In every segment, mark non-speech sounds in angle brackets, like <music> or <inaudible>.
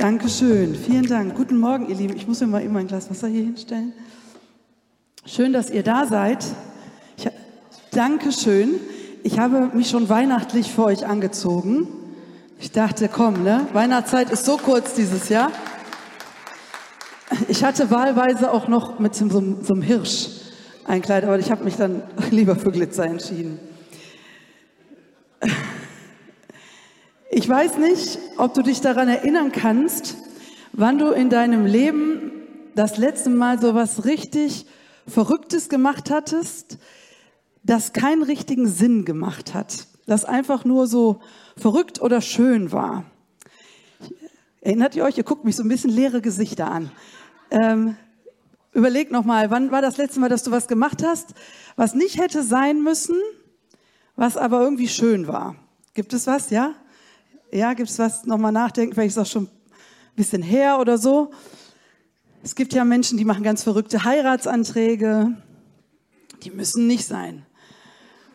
Dankeschön, vielen Dank. Guten Morgen, ihr Lieben. Ich muss mir mal immer ein Glas Wasser hier hinstellen. Schön, dass ihr da seid. Ich, Dankeschön. Ich habe mich schon weihnachtlich für euch angezogen. Ich dachte, komm, ne? Weihnachtszeit ist so kurz dieses Jahr. Ich hatte wahlweise auch noch mit so, so einem Hirsch ein Kleid, aber ich habe mich dann <laughs> lieber für Glitzer entschieden. Ich weiß nicht, ob du dich daran erinnern kannst, wann du in deinem Leben das letzte Mal so was richtig Verrücktes gemacht hattest, das keinen richtigen Sinn gemacht hat, das einfach nur so verrückt oder schön war. Erinnert ihr euch? Ihr guckt mich so ein bisschen leere Gesichter an. Ähm, überleg noch mal, wann war das letzte Mal, dass du was gemacht hast, was nicht hätte sein müssen, was aber irgendwie schön war? Gibt es was? Ja? Ja, gibt es was? Nochmal nachdenken, vielleicht ist auch schon ein bisschen her oder so. Es gibt ja Menschen, die machen ganz verrückte Heiratsanträge. Die müssen nicht sein.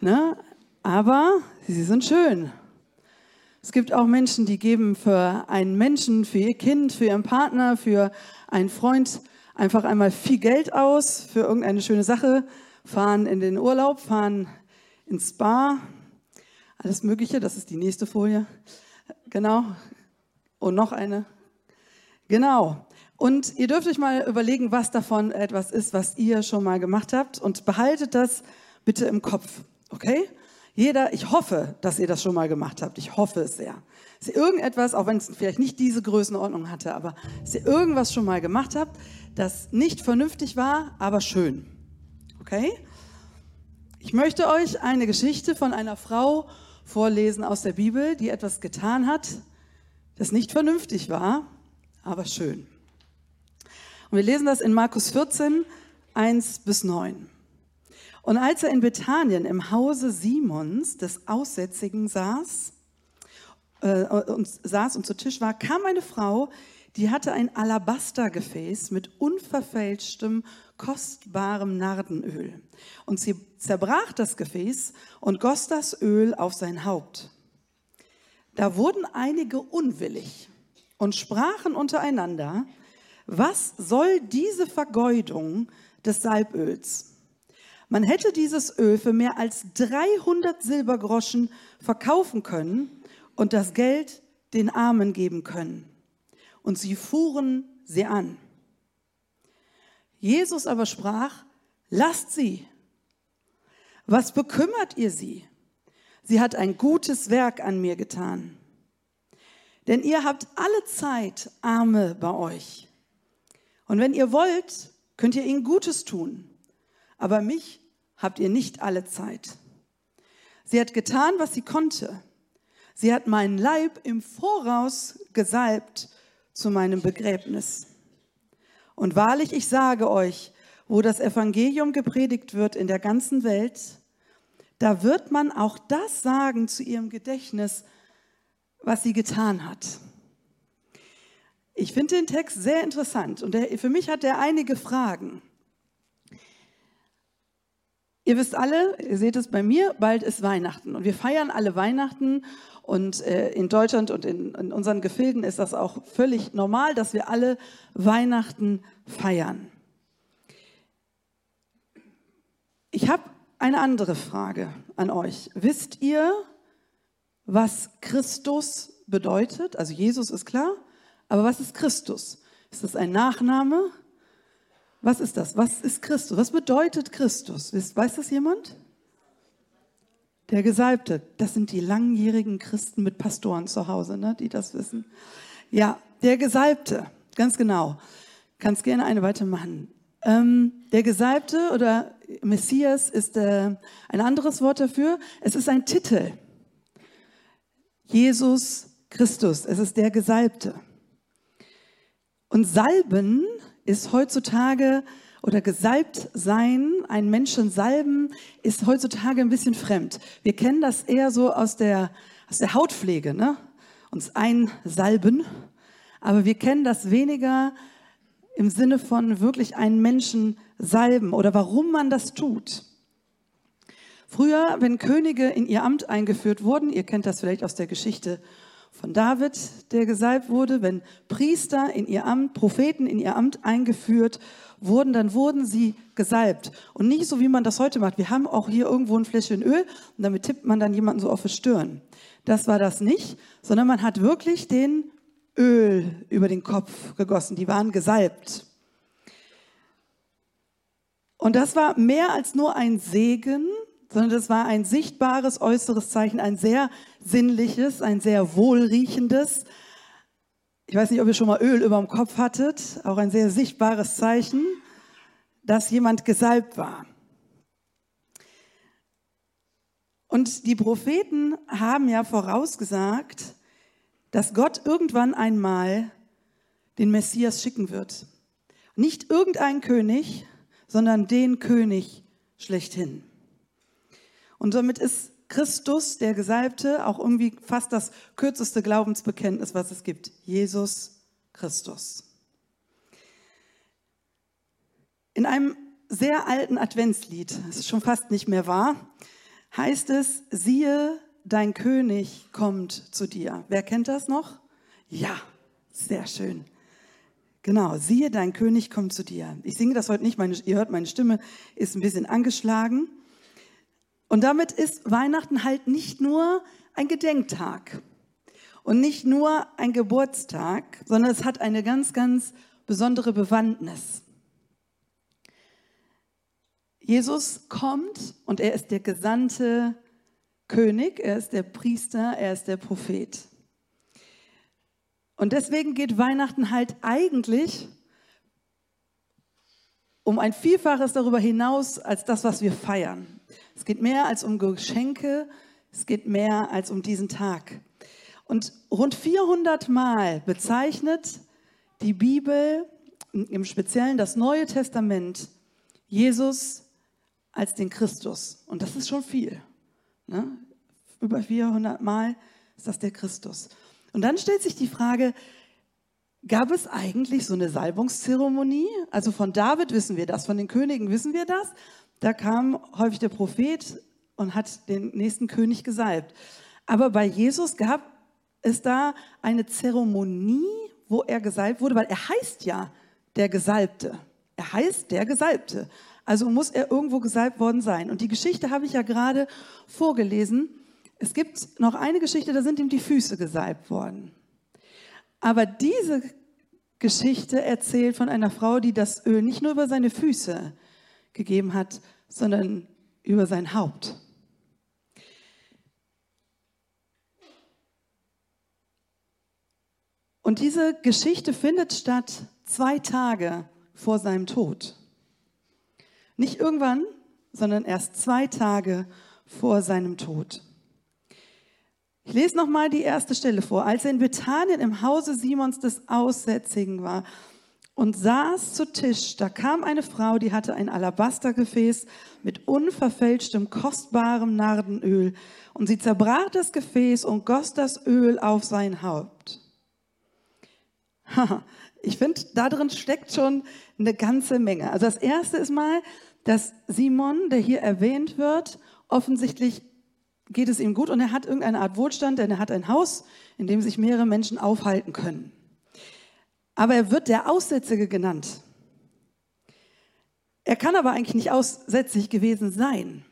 Ne? Aber sie sind schön. Es gibt auch Menschen, die geben für einen Menschen, für ihr Kind, für ihren Partner, für einen Freund einfach einmal viel Geld aus für irgendeine schöne Sache, fahren in den Urlaub, fahren ins Spa, alles Mögliche, das ist die nächste Folie. Genau. Und noch eine. Genau. Und ihr dürft euch mal überlegen, was davon etwas ist, was ihr schon mal gemacht habt und behaltet das bitte im Kopf. Okay? Jeder, ich hoffe, dass ihr das schon mal gemacht habt. Ich hoffe es sehr. Dass ihr irgendetwas, auch wenn es vielleicht nicht diese Größenordnung hatte, aber dass ihr irgendwas schon mal gemacht habt, das nicht vernünftig war, aber schön. Okay? Ich möchte euch eine Geschichte von einer Frau vorlesen aus der Bibel, die etwas getan hat, das nicht vernünftig war, aber schön. Und wir lesen das in Markus 14, 1 bis 9. Und als er in Bethanien im Hause Simons des Aussätzigen saß, äh, und saß und zu Tisch war, kam eine Frau, die hatte ein Alabastergefäß mit unverfälschtem, kostbarem Nardenöl. Und sie zerbrach das Gefäß und goss das Öl auf sein Haupt. Da wurden einige unwillig und sprachen untereinander, was soll diese Vergeudung des Salböls? Man hätte dieses Öl für mehr als 300 Silbergroschen verkaufen können und das Geld den Armen geben können und sie fuhren sie an. Jesus aber sprach, lasst sie. Was bekümmert ihr sie? Sie hat ein gutes Werk an mir getan. Denn ihr habt alle Zeit Arme bei euch. Und wenn ihr wollt, könnt ihr ihnen Gutes tun. Aber mich habt ihr nicht alle Zeit. Sie hat getan, was sie konnte. Sie hat meinen Leib im Voraus gesalbt zu meinem Begräbnis. Und wahrlich, ich sage euch, wo das Evangelium gepredigt wird in der ganzen Welt, da wird man auch das sagen zu ihrem Gedächtnis, was sie getan hat. Ich finde den Text sehr interessant und der, für mich hat er einige Fragen. Ihr wisst alle, ihr seht es bei mir, bald ist Weihnachten und wir feiern alle Weihnachten und äh, in Deutschland und in, in unseren Gefilden ist das auch völlig normal, dass wir alle Weihnachten feiern. Ich habe eine andere Frage an euch. Wisst ihr, was Christus bedeutet? Also Jesus ist klar, aber was ist Christus? Ist das ein Nachname? Was ist das? Was ist Christus? Was bedeutet Christus? Weiß das jemand? Der Gesalbte. Das sind die langjährigen Christen mit Pastoren zu Hause, ne, die das wissen. Ja, der Gesalbte. Ganz genau. Kannst gerne eine weitermachen. Ähm, der Gesalbte oder Messias ist äh, ein anderes Wort dafür. Es ist ein Titel. Jesus Christus. Es ist der Gesalbte. Und Salben ist heutzutage oder gesalbt sein, einen Menschen salben, ist heutzutage ein bisschen fremd. Wir kennen das eher so aus der, aus der Hautpflege, ne? uns einsalben. Aber wir kennen das weniger im Sinne von wirklich einen Menschen salben oder warum man das tut. Früher, wenn Könige in ihr Amt eingeführt wurden, ihr kennt das vielleicht aus der Geschichte von David, der gesalbt wurde, wenn Priester in ihr Amt, Propheten in ihr Amt eingeführt wurden, dann wurden sie gesalbt. Und nicht so, wie man das heute macht. Wir haben auch hier irgendwo ein Fläschchen Öl und damit tippt man dann jemanden so auf die Stirn. Das war das nicht, sondern man hat wirklich den Öl über den Kopf gegossen. Die waren gesalbt. Und das war mehr als nur ein Segen, sondern das war ein sichtbares äußeres Zeichen, ein sehr sinnliches, ein sehr wohlriechendes. Ich weiß nicht, ob ihr schon mal Öl über dem Kopf hattet, auch ein sehr sichtbares Zeichen, dass jemand gesalbt war. Und die Propheten haben ja vorausgesagt, dass Gott irgendwann einmal den Messias schicken wird. Nicht irgendein König, sondern den König schlechthin. Und somit ist Christus, der Gesalbte, auch irgendwie fast das kürzeste Glaubensbekenntnis, was es gibt. Jesus Christus. In einem sehr alten Adventslied, das ist schon fast nicht mehr wahr, heißt es, siehe, dein König kommt zu dir. Wer kennt das noch? Ja, sehr schön. Genau, siehe, dein König kommt zu dir. Ich singe das heute nicht, meine, ihr hört, meine Stimme ist ein bisschen angeschlagen. Und damit ist Weihnachten halt nicht nur ein Gedenktag und nicht nur ein Geburtstag, sondern es hat eine ganz, ganz besondere Bewandtnis. Jesus kommt und er ist der gesandte König, er ist der Priester, er ist der Prophet. Und deswegen geht Weihnachten halt eigentlich um ein Vielfaches darüber hinaus als das, was wir feiern. Es geht mehr als um Geschenke, es geht mehr als um diesen Tag. Und rund 400 Mal bezeichnet die Bibel, im Speziellen das Neue Testament, Jesus als den Christus. Und das ist schon viel. Ne? Über 400 Mal ist das der Christus. Und dann stellt sich die Frage, gab es eigentlich so eine Salbungszeremonie? Also von David wissen wir das, von den Königen wissen wir das. Da kam häufig der Prophet und hat den nächsten König gesalbt. Aber bei Jesus gab es da eine Zeremonie, wo er gesalbt wurde, weil er heißt ja der Gesalbte. Er heißt der Gesalbte. Also muss er irgendwo gesalbt worden sein. Und die Geschichte habe ich ja gerade vorgelesen. Es gibt noch eine Geschichte, da sind ihm die Füße gesalbt worden. Aber diese Geschichte erzählt von einer Frau, die das Öl nicht nur über seine Füße gegeben hat, sondern über sein Haupt. Und diese Geschichte findet statt zwei Tage vor seinem Tod. Nicht irgendwann, sondern erst zwei Tage vor seinem Tod. Ich lese nochmal die erste Stelle vor. Als er in Bethanien im Hause Simons des Aussätzigen war und saß zu Tisch, da kam eine Frau, die hatte ein Alabastergefäß mit unverfälschtem, kostbarem Nardenöl und sie zerbrach das Gefäß und goss das Öl auf sein Haupt. Ich finde, da drin steckt schon eine ganze Menge. Also das erste ist mal, dass Simon, der hier erwähnt wird, offensichtlich geht es ihm gut und er hat irgendeine Art Wohlstand, denn er hat ein Haus, in dem sich mehrere Menschen aufhalten können. Aber er wird der Aussätzige genannt. Er kann aber eigentlich nicht aussätzig gewesen sein.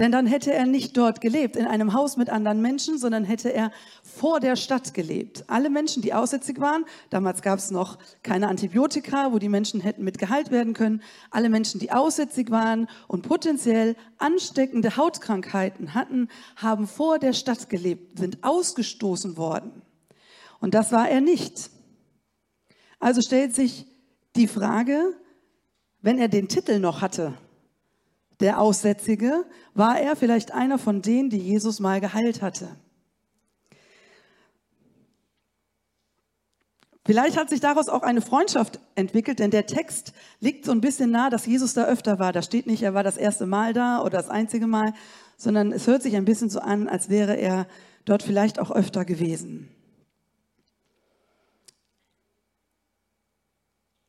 Denn dann hätte er nicht dort gelebt, in einem Haus mit anderen Menschen, sondern hätte er vor der Stadt gelebt. Alle Menschen, die aussätzig waren, damals gab es noch keine Antibiotika, wo die Menschen hätten mit geheilt werden können. Alle Menschen, die aussätzig waren und potenziell ansteckende Hautkrankheiten hatten, haben vor der Stadt gelebt, sind ausgestoßen worden. Und das war er nicht. Also stellt sich die Frage, wenn er den Titel noch hatte, der Aussätzige, war er vielleicht einer von denen, die Jesus mal geheilt hatte. Vielleicht hat sich daraus auch eine Freundschaft entwickelt, denn der Text liegt so ein bisschen nah, dass Jesus da öfter war. Da steht nicht, er war das erste Mal da oder das einzige Mal, sondern es hört sich ein bisschen so an, als wäre er dort vielleicht auch öfter gewesen.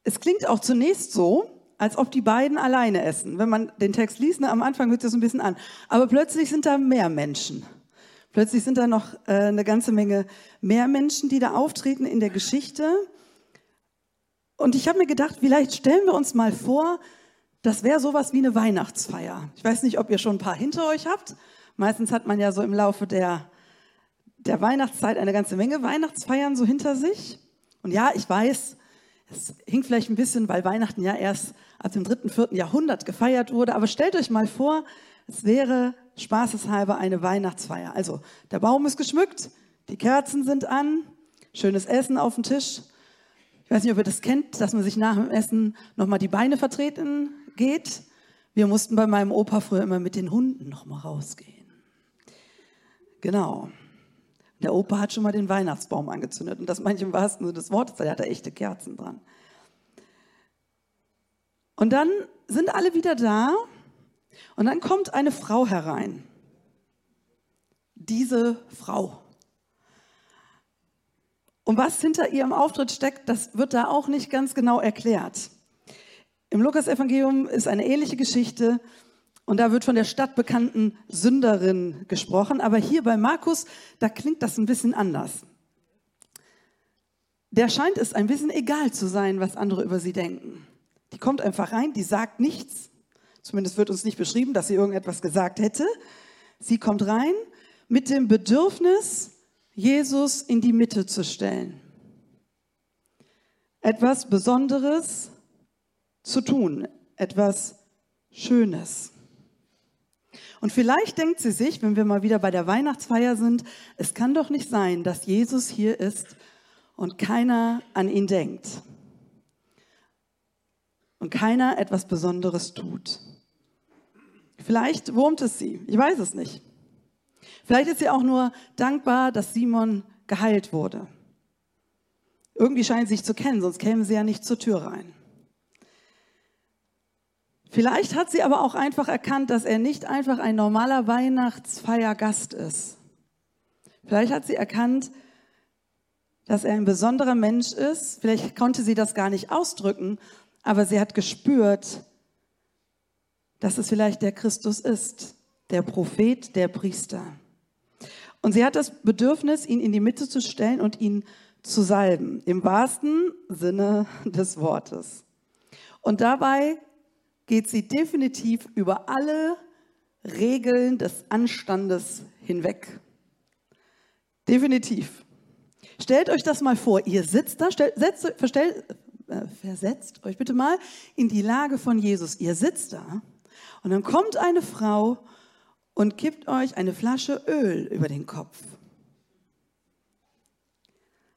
Es klingt auch zunächst so, als ob die beiden alleine essen. Wenn man den Text liest, ne, am Anfang hört es so ein bisschen an. Aber plötzlich sind da mehr Menschen. Plötzlich sind da noch äh, eine ganze Menge mehr Menschen, die da auftreten in der Geschichte. Und ich habe mir gedacht, vielleicht stellen wir uns mal vor, das wäre sowas wie eine Weihnachtsfeier. Ich weiß nicht, ob ihr schon ein paar hinter euch habt. Meistens hat man ja so im Laufe der, der Weihnachtszeit eine ganze Menge Weihnachtsfeiern so hinter sich. Und ja, ich weiß, es hing vielleicht ein bisschen, weil Weihnachten ja erst ab dem dritten, vierten Jahrhundert gefeiert wurde. Aber stellt euch mal vor, es wäre spaßeshalber eine Weihnachtsfeier. Also der Baum ist geschmückt, die Kerzen sind an, schönes Essen auf dem Tisch. Ich weiß nicht, ob ihr das kennt, dass man sich nach dem Essen nochmal die Beine vertreten geht. Wir mussten bei meinem Opa früher immer mit den Hunden nochmal rausgehen. Genau. Der Opa hat schon mal den Weihnachtsbaum angezündet und das manche im wahrsten Sinne des Wortes, da hat er echte Kerzen dran. Und dann sind alle wieder da und dann kommt eine Frau herein. Diese Frau. Und was hinter ihrem Auftritt steckt, das wird da auch nicht ganz genau erklärt. Im Lukas-Evangelium ist eine ähnliche Geschichte. Und da wird von der stadtbekannten Sünderin gesprochen. Aber hier bei Markus, da klingt das ein bisschen anders. Der scheint es ein bisschen egal zu sein, was andere über sie denken. Die kommt einfach rein, die sagt nichts. Zumindest wird uns nicht beschrieben, dass sie irgendetwas gesagt hätte. Sie kommt rein mit dem Bedürfnis, Jesus in die Mitte zu stellen. Etwas Besonderes zu tun, etwas Schönes. Und vielleicht denkt sie sich, wenn wir mal wieder bei der Weihnachtsfeier sind, es kann doch nicht sein, dass Jesus hier ist und keiner an ihn denkt. Und keiner etwas Besonderes tut. Vielleicht wurmt es sie, ich weiß es nicht. Vielleicht ist sie auch nur dankbar, dass Simon geheilt wurde. Irgendwie scheinen sie sich zu kennen, sonst kämen sie ja nicht zur Tür rein. Vielleicht hat sie aber auch einfach erkannt, dass er nicht einfach ein normaler Weihnachtsfeiergast ist. Vielleicht hat sie erkannt, dass er ein besonderer Mensch ist. Vielleicht konnte sie das gar nicht ausdrücken, aber sie hat gespürt, dass es vielleicht der Christus ist, der Prophet, der Priester. Und sie hat das Bedürfnis, ihn in die Mitte zu stellen und ihn zu salben, im wahrsten Sinne des Wortes. Und dabei geht sie definitiv über alle Regeln des Anstandes hinweg. Definitiv. Stellt euch das mal vor, ihr sitzt da, stellt, setzt, verstellt, äh, versetzt euch bitte mal in die Lage von Jesus. Ihr sitzt da und dann kommt eine Frau und kippt euch eine Flasche Öl über den Kopf.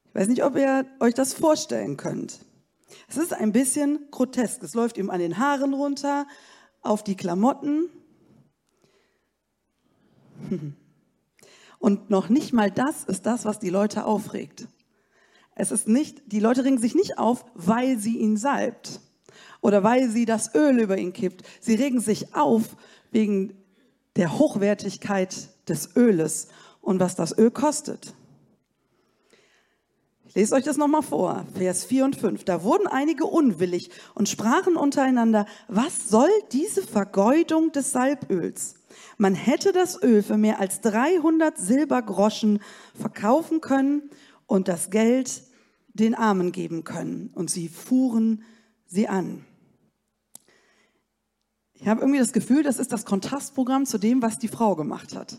Ich weiß nicht, ob ihr euch das vorstellen könnt. Es ist ein bisschen grotesk. Es läuft ihm an den Haaren runter, auf die Klamotten. Und noch nicht mal das ist das, was die Leute aufregt. Es ist nicht, die Leute regen sich nicht auf, weil sie ihn salbt oder weil sie das Öl über ihn kippt. Sie regen sich auf wegen der Hochwertigkeit des Öles und was das Öl kostet. Lest euch das nochmal vor, Vers 4 und 5. Da wurden einige unwillig und sprachen untereinander, was soll diese Vergeudung des Salböls? Man hätte das Öl für mehr als 300 Silbergroschen verkaufen können und das Geld den Armen geben können. Und sie fuhren sie an. Ich habe irgendwie das Gefühl, das ist das Kontrastprogramm zu dem, was die Frau gemacht hat.